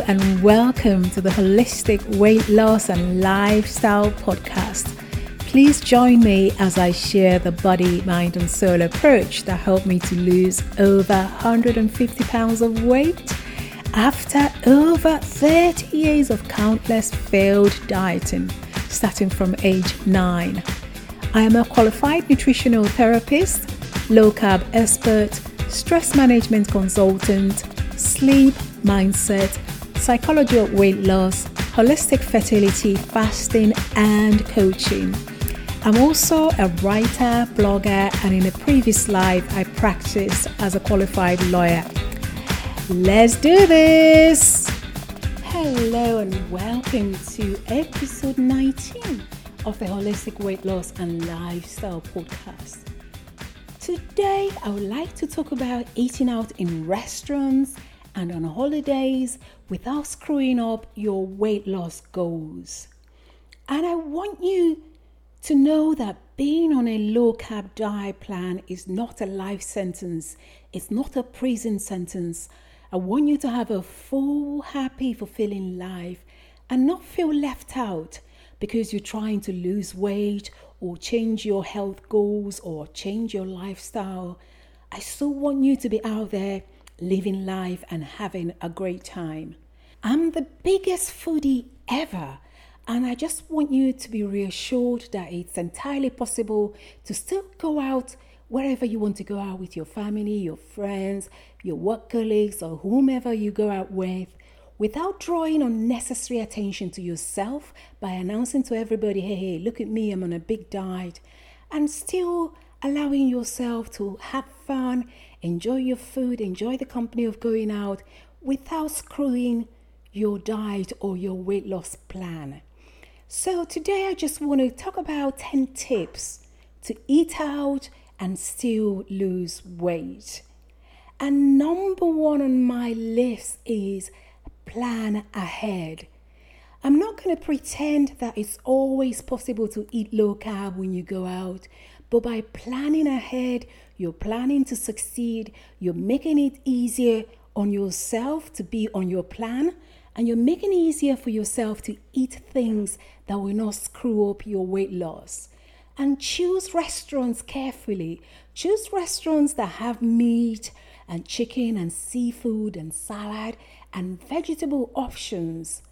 And welcome to the Holistic Weight Loss and Lifestyle Podcast. Please join me as I share the body, mind, and soul approach that helped me to lose over 150 pounds of weight after over 30 years of countless failed dieting, starting from age 9. I am a qualified nutritional therapist, low carb expert, stress management consultant, sleep mindset, psychology of weight loss, holistic fertility, fasting, and coaching. I'm also a writer, blogger, and in a previous life, I practiced as a qualified lawyer. Let's do this! Hello, and welcome to episode 19 of the Holistic Weight Loss and Lifestyle Podcast. Today, I would like to talk about eating out in restaurants and on holidays without screwing up your weight loss goals. And I want you to know that being on a low carb diet plan is not a life sentence, it's not a prison sentence. I want you to have a full, happy, fulfilling life and not feel left out because you're trying to lose weight or change your health goals or change your lifestyle. I still want you to be out there living life and having a great time. I'm the biggest foodie ever. And I just want you to be reassured that it's entirely possible to still go out wherever you want to go out with your family, your friends, your work colleagues, or whomever you go out with without drawing unnecessary attention to yourself by announcing to everybody, hey, hey, look at me, I'm on a big diet, and still allowing yourself to have fun enjoy your food, enjoy the company of going out without screwing your diet or your weight loss plan. So, today I just want to talk about 10 tips to eat out and still lose weight. And number one on my list is plan ahead. I'm not going to pretend that it's always possible to eat low carb when you go out, but by planning ahead, you're planning to succeed, you're making it easier on yourself to be on your plan, and you're making it easier for yourself to eat things that will not screw up your weight loss. And choose restaurants carefully. Choose restaurants that have meat and chicken and seafood and salad and vegetable options.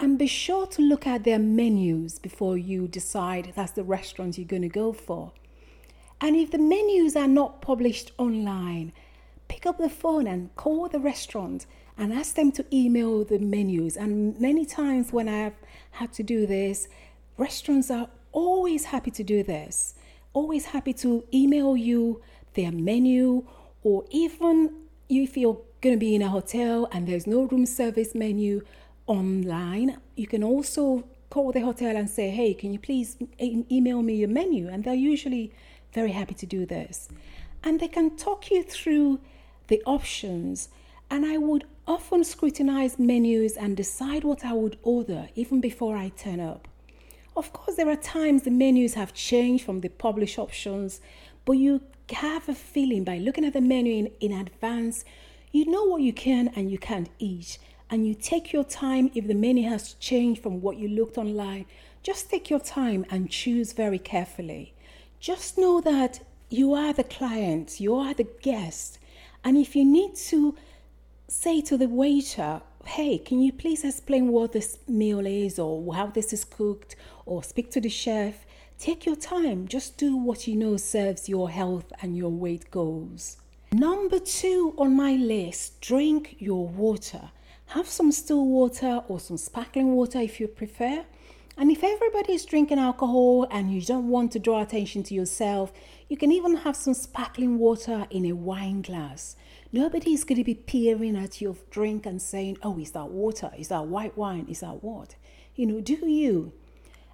And be sure to look at their menus before you decide that's the restaurant you're going to go for. And if the menus are not published online, pick up the phone and call the restaurant and ask them to email the menus. And many times when I've had to do this, restaurants are always happy to do this, always happy to email you their menu, or even if you're going to be in a hotel and there's no room service menu online, you can also call the hotel and say, hey, can you please email me your menu? And they're usually very happy to do this. And they can talk you through the options. And I would often scrutinize menus and decide what I would order even before I turn up. Of course, there are times the menus have changed from the published options, but you have a feeling by looking at the menu in, in advance, you know what you can and you can't eat. And you take your time if the menu has changed from what you looked online. Just take your time and choose very carefully. Just know that you are the client, you are the guest. And if you need to say to the waiter, hey, can you please explain what this meal is or how this is cooked or speak to the chef? Take your time. Just do what you know serves your health and your weight goals. Number two on my list drink your water. Have some still water or some sparkling water if you prefer. And if everybody is drinking alcohol and you don't want to draw attention to yourself, you can even have some sparkling water in a wine glass. Nobody is going to be peering at your drink and saying, Oh, is that water? Is that white wine? Is that what? You know, do you?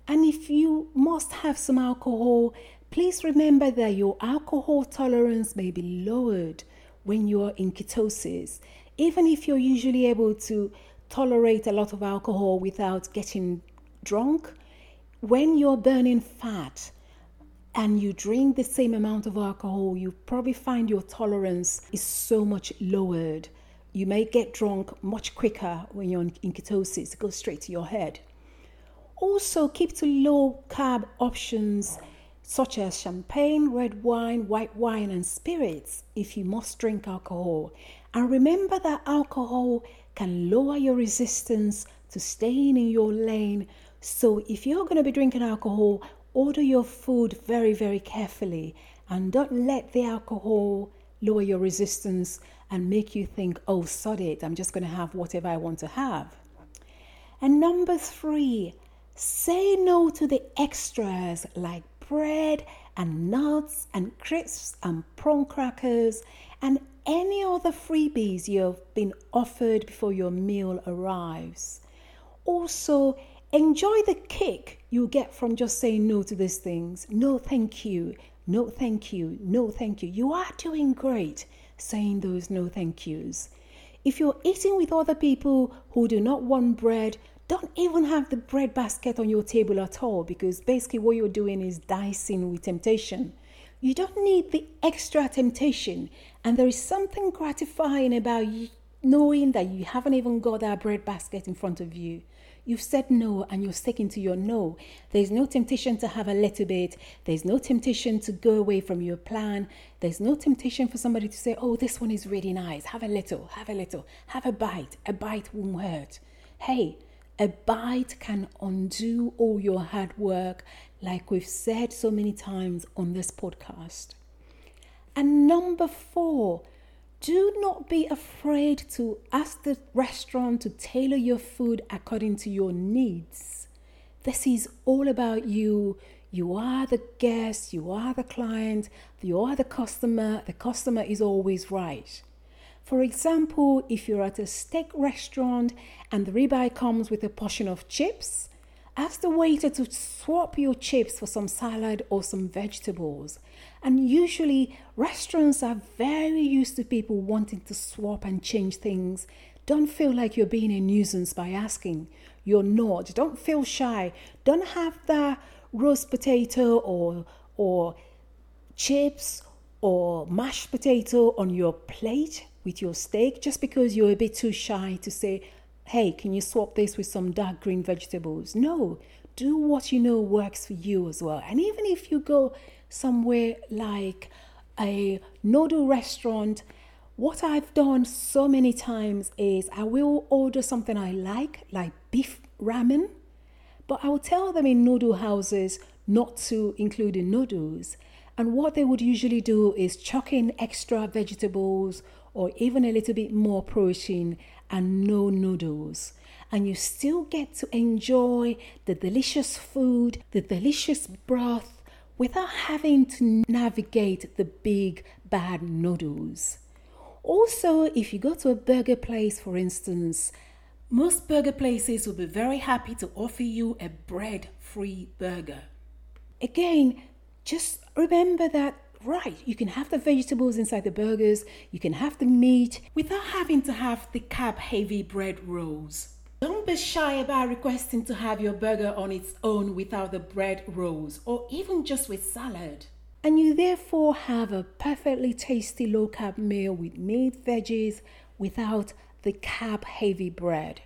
And if you must have some alcohol, please remember that your alcohol tolerance may be lowered when you are in ketosis. Even if you're usually able to tolerate a lot of alcohol without getting drunk, when you're burning fat and you drink the same amount of alcohol, you probably find your tolerance is so much lowered. you may get drunk much quicker when you're in ketosis, it goes straight to your head. Also, keep to low carb options such as champagne, red wine, white wine, and spirits if you must drink alcohol. And remember that alcohol can lower your resistance to staying in your lane. So if you're going to be drinking alcohol, order your food very, very carefully and don't let the alcohol lower your resistance and make you think, oh, sod it, I'm just going to have whatever I want to have. And number three, say no to the extras like bread and nuts and crisps and prawn crackers and any other freebies you've been offered before your meal arrives. Also, enjoy the kick you get from just saying no to these things. No, thank you. No, thank you. No, thank you. You are doing great saying those no thank yous. If you're eating with other people who do not want bread, don't even have the bread basket on your table at all because basically what you're doing is dicing with temptation. You don't need the extra temptation, and there is something gratifying about knowing that you haven't even got that bread basket in front of you. You've said no and you're sticking to your no. There's no temptation to have a little bit. There's no temptation to go away from your plan. There's no temptation for somebody to say, oh, this one is really nice. Have a little, have a little, have a bite. A bite won't hurt. Hey, a bite can undo all your hard work, like we've said so many times on this podcast. And number four, do not be afraid to ask the restaurant to tailor your food according to your needs. This is all about you. You are the guest, you are the client, you are the customer. The customer is always right. For example, if you're at a steak restaurant and the ribeye comes with a portion of chips, ask the waiter to swap your chips for some salad or some vegetables. And usually, restaurants are very used to people wanting to swap and change things. Don't feel like you're being a nuisance by asking. You're not. Don't feel shy. Don't have the roast potato or or chips or mashed potato on your plate with your steak just because you're a bit too shy to say, hey, can you swap this with some dark green vegetables? No, do what you know works for you as well. And even if you go somewhere like a noodle restaurant, what I've done so many times is I will order something I like, like beef ramen, but I will tell them in noodle houses not to include the noodles. And what they would usually do is chuck in extra vegetables or even a little bit more protein and no noodles. And you still get to enjoy the delicious food, the delicious broth, without having to navigate the big bad noodles. Also, if you go to a burger place, for instance, most burger places will be very happy to offer you a bread free burger. Again, just remember that right, you can have the vegetables inside the burgers, you can have the meat without having to have the carb heavy bread rolls. Be shy about requesting to have your burger on its own without the bread rolls or even just with salad. And you therefore have a perfectly tasty low carb meal with meat, veggies without the carb heavy bread.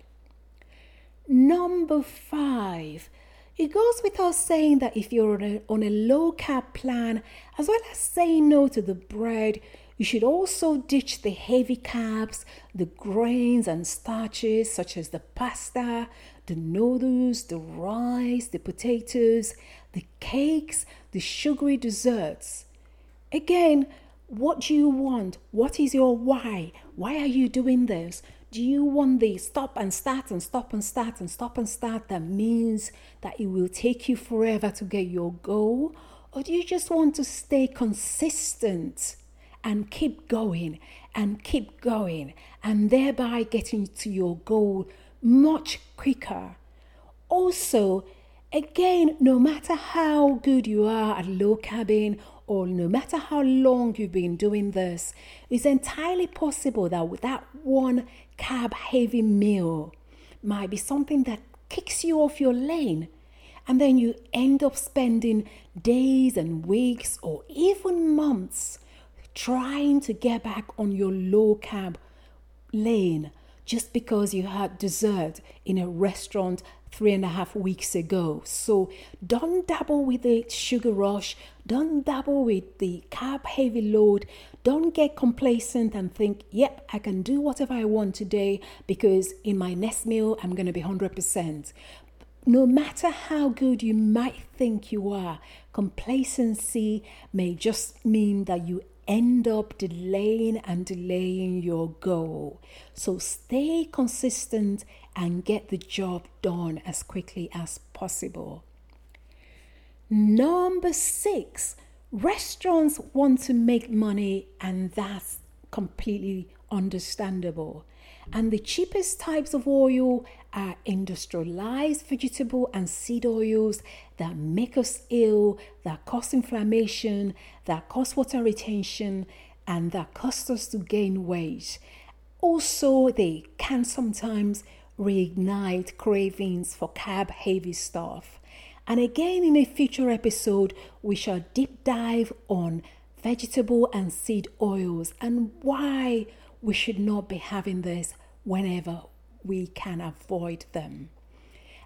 Number five, it goes without saying that if you're on a, on a low carb plan, as well as saying no to the bread, you should also ditch the heavy carbs, the grains and starches such as the pasta, the noodles, the rice, the potatoes, the cakes, the sugary desserts. Again, what do you want? What is your why? Why are you doing this? Do you want the stop and start and stop and start and stop and start that means that it will take you forever to get your goal? Or do you just want to stay consistent and keep going and keep going and thereby getting to your goal much quicker? Also, again, no matter how good you are at low carbing or no matter how long you've been doing this, it's entirely possible that with that one carb heavy meal might be something that kicks you off your lane. And then you end up spending days and weeks or even months trying to get back on your low carb lane just because you had dessert in a restaurant three and a half weeks ago. So don't dabble with the sugar rush, don't dabble with the carb heavy load, don't get complacent and think, yep, I can do whatever I want today because in my next meal I'm going to be 100%. No matter how good you might think you are, complacency may just mean that you end up delaying and delaying your goal. So stay consistent and get the job done as quickly as possible. Number six, restaurants want to make money, and that's completely understandable. And the cheapest types of oil are industrialized vegetable and seed oils that make us ill, that cause inflammation, that cause water retention, and that cause us to gain weight. Also, they can sometimes reignite cravings for carb heavy stuff. And again, in a future episode, we shall deep dive on vegetable and seed oils and why we should not be having this whenever we can avoid them.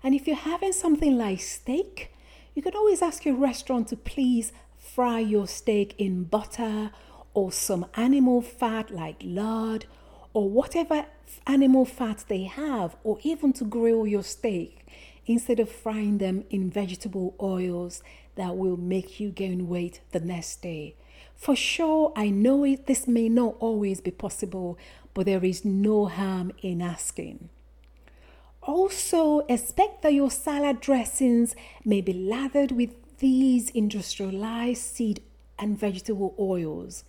And if you're having something like steak, you can always ask your restaurant to please fry your steak in butter or some animal fat like lard or whatever animal fat they have, or even to grill your steak instead of frying them in vegetable oils that will make you gain weight the next day. For sure, I know it, this may not always be possible, but there is no harm in asking. Also, expect that your salad dressings may be lathered with these industrialized seed and vegetable oils.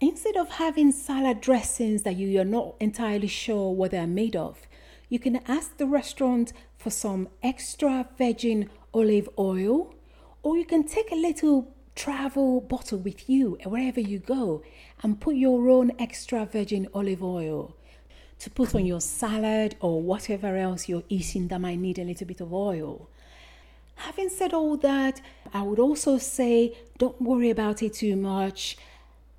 Instead of having salad dressings that you are not entirely sure what they're made of, you can ask the restaurant for some extra virgin olive oil, or you can take a little travel bottle with you wherever you go and put your own extra virgin olive oil to put on your salad or whatever else you're eating that might need a little bit of oil. Having said all that, I would also say don't worry about it too much.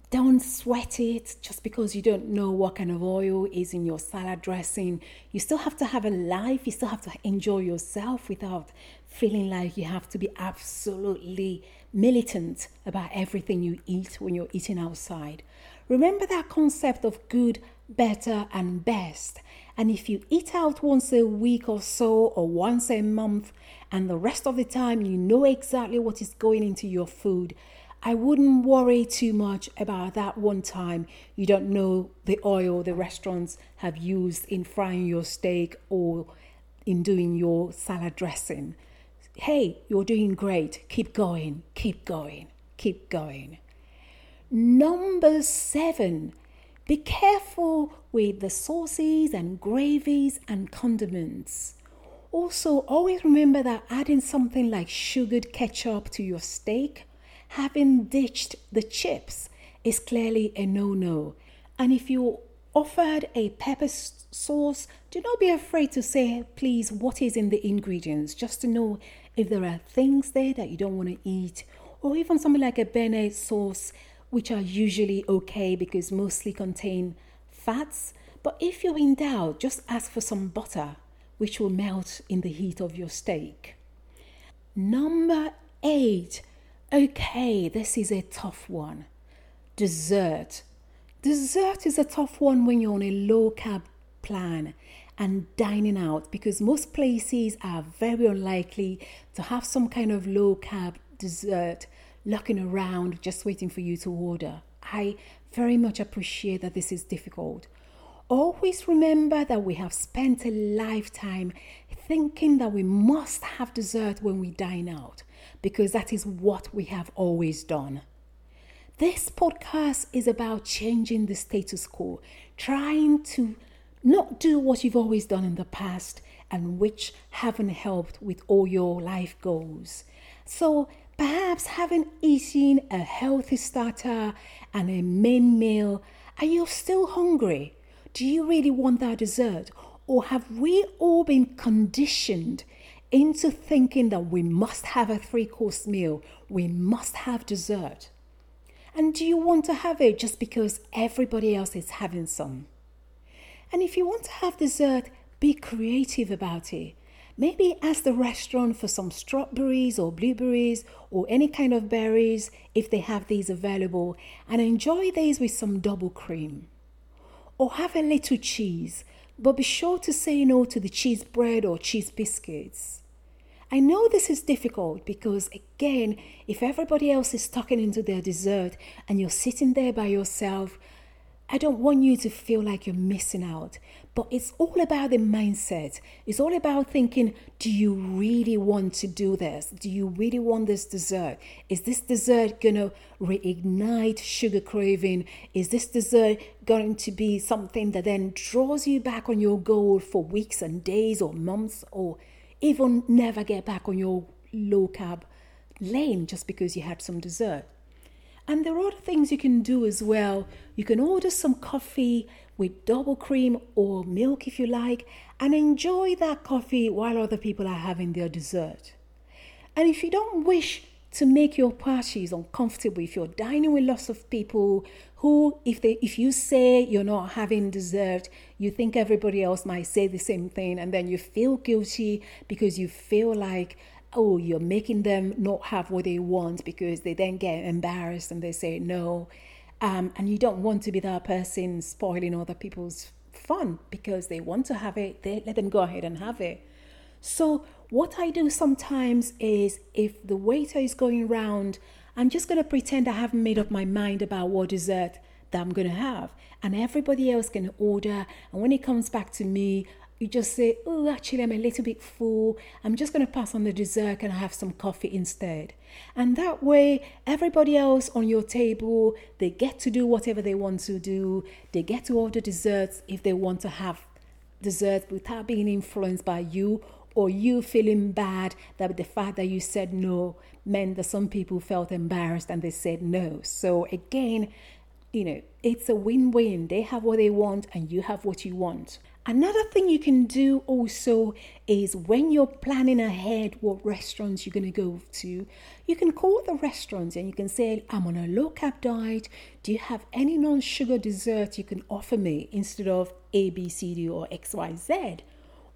Don't sweat it just because you don't know what kind of oil is in your salad dressing. You still have to have a life, you still have to enjoy yourself without feeling like you have to be absolutely militant about everything you eat when you're eating outside. Remember that concept of good, better, and best. And if you eat out once a week or so, or once a month, and the rest of the time you know exactly what is going into your food, I wouldn't worry too much about that one time you don't know the oil the restaurants have used in frying your steak or in doing your salad dressing. Hey, you're doing great. Keep going, keep going, keep going. Number seven, be careful with the sauces and gravies and condiments. Also, always remember that adding something like sugared ketchup to your steak having ditched the chips is clearly a no no. And if you're offered a pepper sauce, do not be afraid to say, please, what is in the ingredients, just to know if there are things there that you don't want to eat, or even something like a béarnaise sauce, which are usually okay because mostly contain fats. But if you're in doubt, just ask for some butter, which will melt in the heat of your steak. Number eight, Okay, this is a tough one. Dessert. Dessert is a tough one when you're on a low carb plan and dining out because most places are very unlikely to have some kind of low carb dessert looking around just waiting for you to order. I very much appreciate that this is difficult. Always remember that we have spent a lifetime thinking that we must have dessert when we dine out because that is what we have always done. This podcast is about changing the status quo, trying to not do what you've always done in the past and which haven't helped with all your life goals. So perhaps having eaten a healthy starter and a main meal, are you still hungry? Do you really want that dessert? Or have we all been conditioned into thinking that we must have a three course meal, we must have dessert. And do you want to have it just because everybody else is having some? And if you want to have dessert, be creative about it. Maybe ask the restaurant for some strawberries or blueberries or any kind of berries if they have these available and enjoy these with some double cream. Or have a little cheese, but be sure to say no to the cheese bread or cheese biscuits. I know this is difficult because, again, if everybody else is tucking into their dessert and you're sitting there by yourself, I don't want you to feel like you're missing out, but it's all about the mindset. It's all about thinking do you really want to do this? Do you really want this dessert? Is this dessert going to reignite sugar craving? Is this dessert going to be something that then draws you back on your goal for weeks and days or months or even never get back on your low carb lane just because you had some dessert? And there are other things you can do as well. You can order some coffee with double cream or milk if you like, and enjoy that coffee while other people are having their dessert. And if you don't wish to make your parties uncomfortable, if you're dining with lots of people who, if they, if you say you're not having dessert, you think everybody else might say the same thing, and then you feel guilty because you feel like oh, you're making them not have what they want because they then get embarrassed and they say no. Um, and you don't want to be that person spoiling other people's fun because they want to have it, they let them go ahead and have it. So, what I do sometimes is if the waiter is going round, I'm just going to pretend I haven't made up my mind about what dessert that I'm going to have. And everybody else can order. And when it comes back to me, you just say, Oh, actually, I'm a little bit full. I'm just going to pass on the dessert and have some coffee instead. And that way, everybody else on your table, they get to do whatever they want to do. They get to order desserts if they want to have dessert without being influenced by you or you feeling bad that the fact that you said no meant that some people felt embarrassed and they said no. So, again, you know, it's a win win. They have what they want and you have what you want. Another thing you can do also is when you're planning ahead what restaurants you're going to go to, you can call the restaurants and you can say, I'm on a low carb diet. Do you have any non sugar dessert you can offer me instead of A, B, C, D, or X, Y, Z?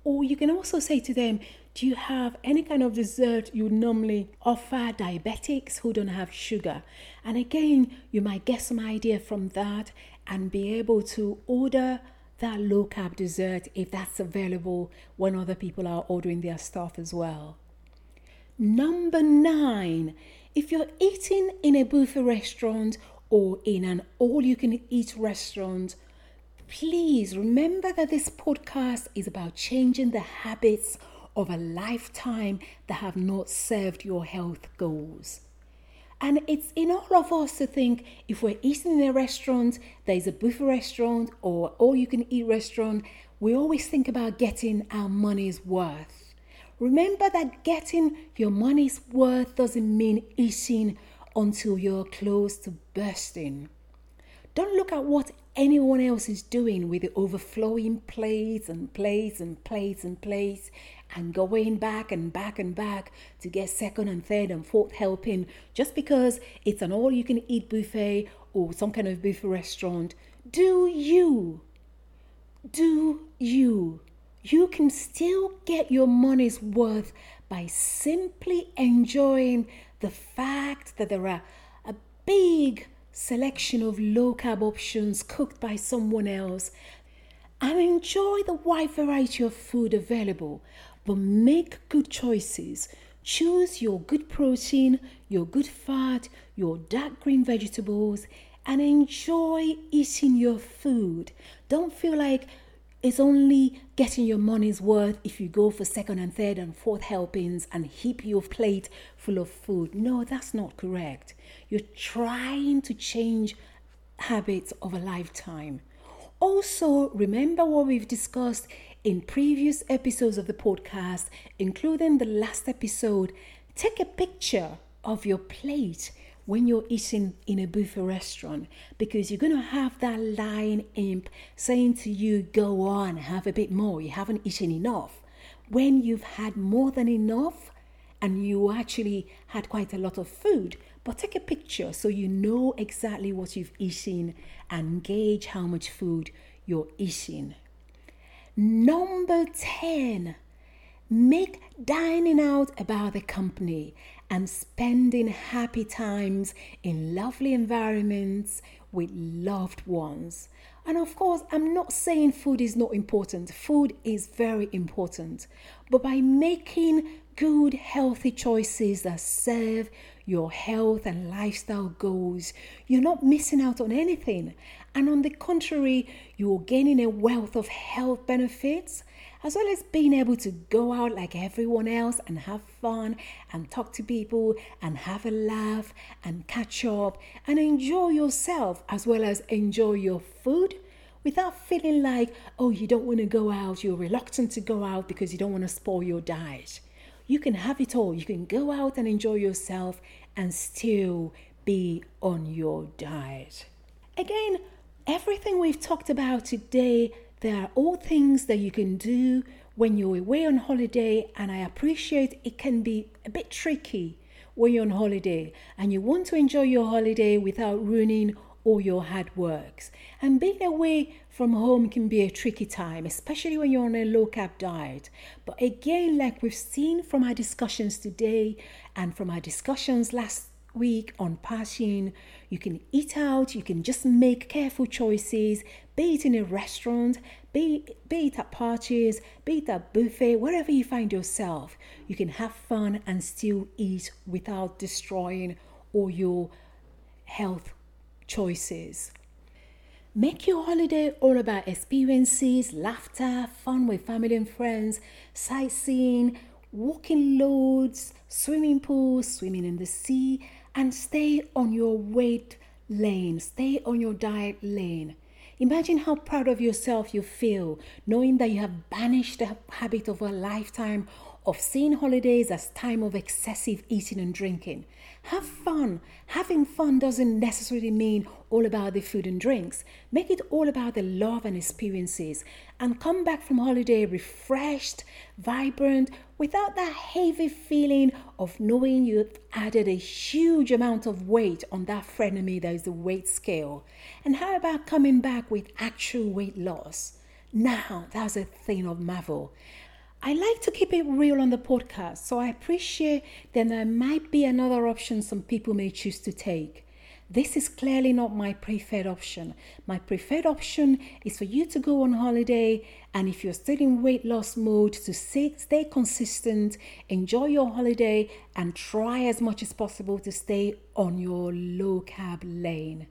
Or you can also say to them, Do you have any kind of dessert you normally offer diabetics who don't have sugar? And again, you might get some idea from that and be able to order that low carb dessert if that's available when other people are ordering their stuff as well. Number nine, if you're eating in a buffet restaurant or in an all you can eat restaurant, please remember that this podcast is about changing the habits of a lifetime that have not served your health goals. And it's in all of us to think if we're eating in a restaurant, there's a buffet restaurant or all you can eat restaurant, we always think about getting our money's worth. Remember that getting your money's worth doesn't mean eating until you're close to bursting. Don't look at what anyone else is doing with the overflowing plates and plates and plates and plates and going back and back and back to get second and third and fourth helping just because it's an all you can eat buffet or some kind of buffet restaurant. Do you? Do you? You can still get your money's worth by simply enjoying the fact that there are a big selection of low carb options cooked by someone else and enjoy the wide variety of food available but make good choices. Choose your good protein, your good fat, your dark green vegetables, and enjoy eating your food. Don't feel like it's only getting your money's worth if you go for second and third and fourth helpings and heap your plate full of food. No, that's not correct. You're trying to change habits of a lifetime. Also, remember what we've discussed in previous episodes of the podcast, including the last episode. Take a picture of your plate when you're eating in a buffet restaurant because you're going to have that lying imp saying to you, Go on, have a bit more. You haven't eaten enough. When you've had more than enough and you actually had quite a lot of food, but take a picture so you know exactly what you've eaten and gauge how much food you're eating. Number 10, make dining out about the company and spending happy times in lovely environments with loved ones. And of course, I'm not saying food is not important, food is very important. But by making good, healthy choices that serve your health and lifestyle goals, you're not missing out on anything. And on the contrary, you're gaining a wealth of health benefits, as well as being able to go out like everyone else and have fun and talk to people and have a laugh and catch up and enjoy yourself, as well as enjoy your food without feeling like, oh, you don't want to go out, you're reluctant to go out because you don't want to spoil your diet. You can have it all. You can go out and enjoy yourself and still be on your diet. Again, everything we've talked about today, there are all things that you can do when you're away on holiday, and I appreciate it can be a bit tricky when you're on holiday and you want to enjoy your holiday without ruining all your hard works. And being away from home can be a tricky time, especially when you're on a low carb diet. But again, like we've seen from our discussions today and from our discussions last week on passing, you can eat out, you can just make careful choices, be it in a restaurant, be, be it at parties, be it at buffet, wherever you find yourself, you can have fun and still eat without destroying all your health choices. Make your holiday all about experiences, laughter, fun with family and friends, sightseeing, walking loads, swimming pools, swimming in the sea, and stay on your weight lane, stay on your diet lane. Imagine how proud of yourself you feel knowing that you have banished the habit of a lifetime of seeing holidays as time of excessive eating and drinking. Have fun. Having fun doesn't necessarily mean all about the food and drinks. Make it all about the love and experiences and come back from holiday refreshed, vibrant, without that heavy feeling of knowing you've added a huge amount of weight on that frenemy that is the weight scale. And how about coming back with actual weight loss? Now, that's a thing of marvel. I like to keep it real on the podcast, so I appreciate that there might be another option some people may choose to take. This is clearly not my preferred option. My preferred option is for you to go on holiday, and if you're still in weight loss mode, to stay, stay consistent, enjoy your holiday, and try as much as possible to stay on your low carb lane.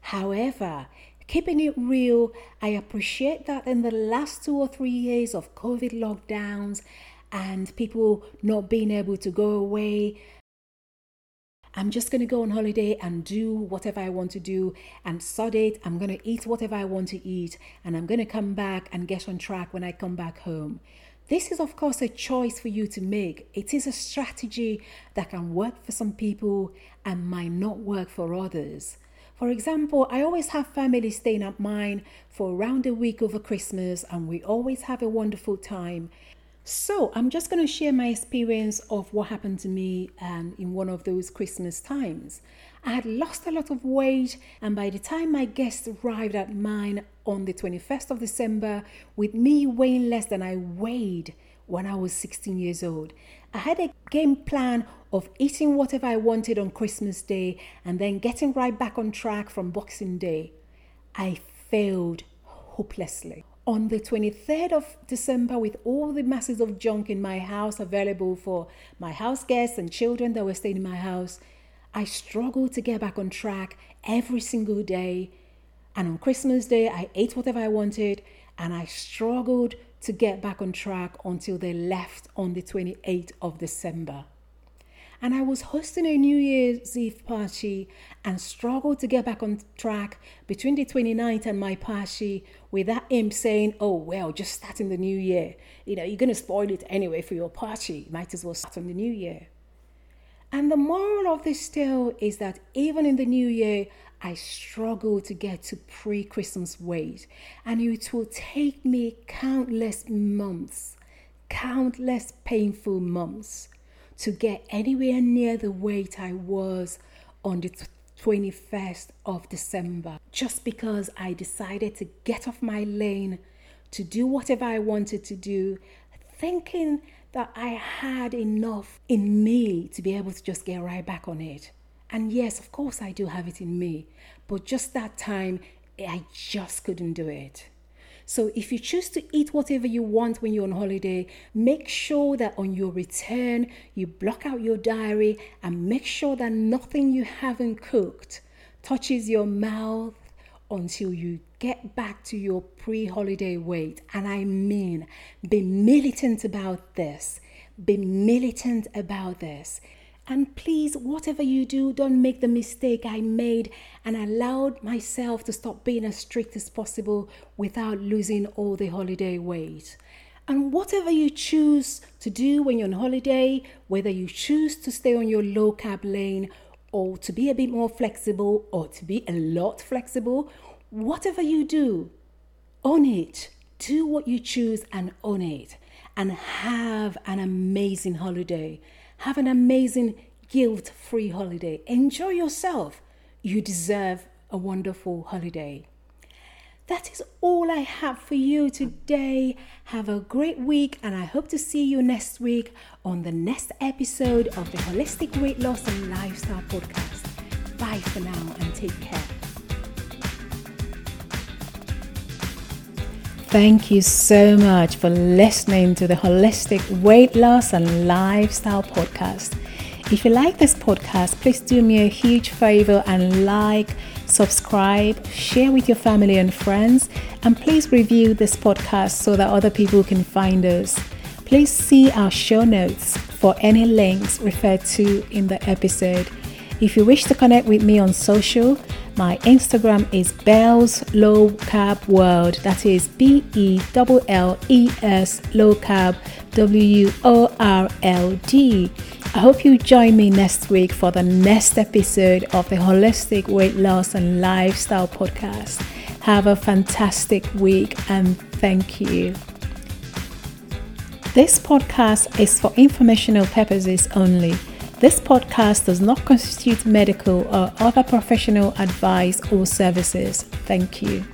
However, keeping it real, I appreciate that in the last two or three years of COVID lockdowns and people not being able to go away, I'm just going to go on holiday and do whatever I want to do and sod it. I'm going to eat whatever I want to eat and I'm going to come back and get on track when I come back home. This is, of course, a choice for you to make. It is a strategy that can work for some people and might not work for others. For example, I always have family staying at mine for around a week over Christmas, and we always have a wonderful time. So, I'm just going to share my experience of what happened to me um, in one of those Christmas times. I had lost a lot of weight, and by the time my guests arrived at mine on the 21st of December, with me weighing less than I weighed when I was 16 years old, I had a game plan of eating whatever I wanted on Christmas Day and then getting right back on track from Boxing Day. I failed hopelessly. On the 23rd of December, with all the masses of junk in my house available for my house guests and children that were staying in my house, I struggled to get back on track every single day. And on Christmas Day, I ate whatever I wanted and I struggled to get back on track until they left on the 28th of December. And I was hosting a New Year's Eve party and struggled to get back on track between the 29th and my party with that imp saying, Oh, well, just starting the new year. You know, you're going to spoil it anyway for your party. Might as well start on the new year. And the moral of this tale is that even in the new year, I struggle to get to pre Christmas weight, and it will take me countless months, countless painful months to get anywhere near the weight I was on the 21st of December, just because I decided to get off my lane to do whatever I wanted to do, thinking that I had enough in me to be able to just get right back on it. And yes, of course, I do have it in me, but just that time, I just couldn't do it. So if you choose to eat whatever you want when you're on holiday, make sure that on your return, you block out your diary and make sure that nothing you haven't cooked touches your mouth until you get back to your pre holiday weight. And I mean, be militant about this. Be militant about this. And please, whatever you do, don't make the mistake I made and allowed myself to stop being as strict as possible without losing all the holiday weight. And whatever you choose to do when you're on holiday, whether you choose to stay on your low carb lane or to be a bit more flexible or to be a lot flexible, whatever you do, own it. Do what you choose and own it. And have an amazing holiday. Have an amazing guilt free holiday. Enjoy yourself. You deserve a wonderful holiday. That is all I have for you today. Have a great week, and I hope to see you next week on the next episode of the Holistic Weight Loss and Lifestyle Podcast. Bye for now and take care. Thank you so much for listening to the Holistic Weight Loss and Lifestyle Podcast. If you like this podcast, please do me a huge favor and like, subscribe, share with your family and friends, and please review this podcast so that other people can find us. Please see our show notes for any links referred to in the episode. If you wish to connect with me on social, my Instagram is Belles Low Carb World. That is B E L L E S Low Carb W O R L D. I hope you join me next week for the next episode of the Holistic Weight Loss and Lifestyle Podcast. Have a fantastic week and thank you. This podcast is for informational purposes only. This podcast does not constitute medical or other professional advice or services. Thank you.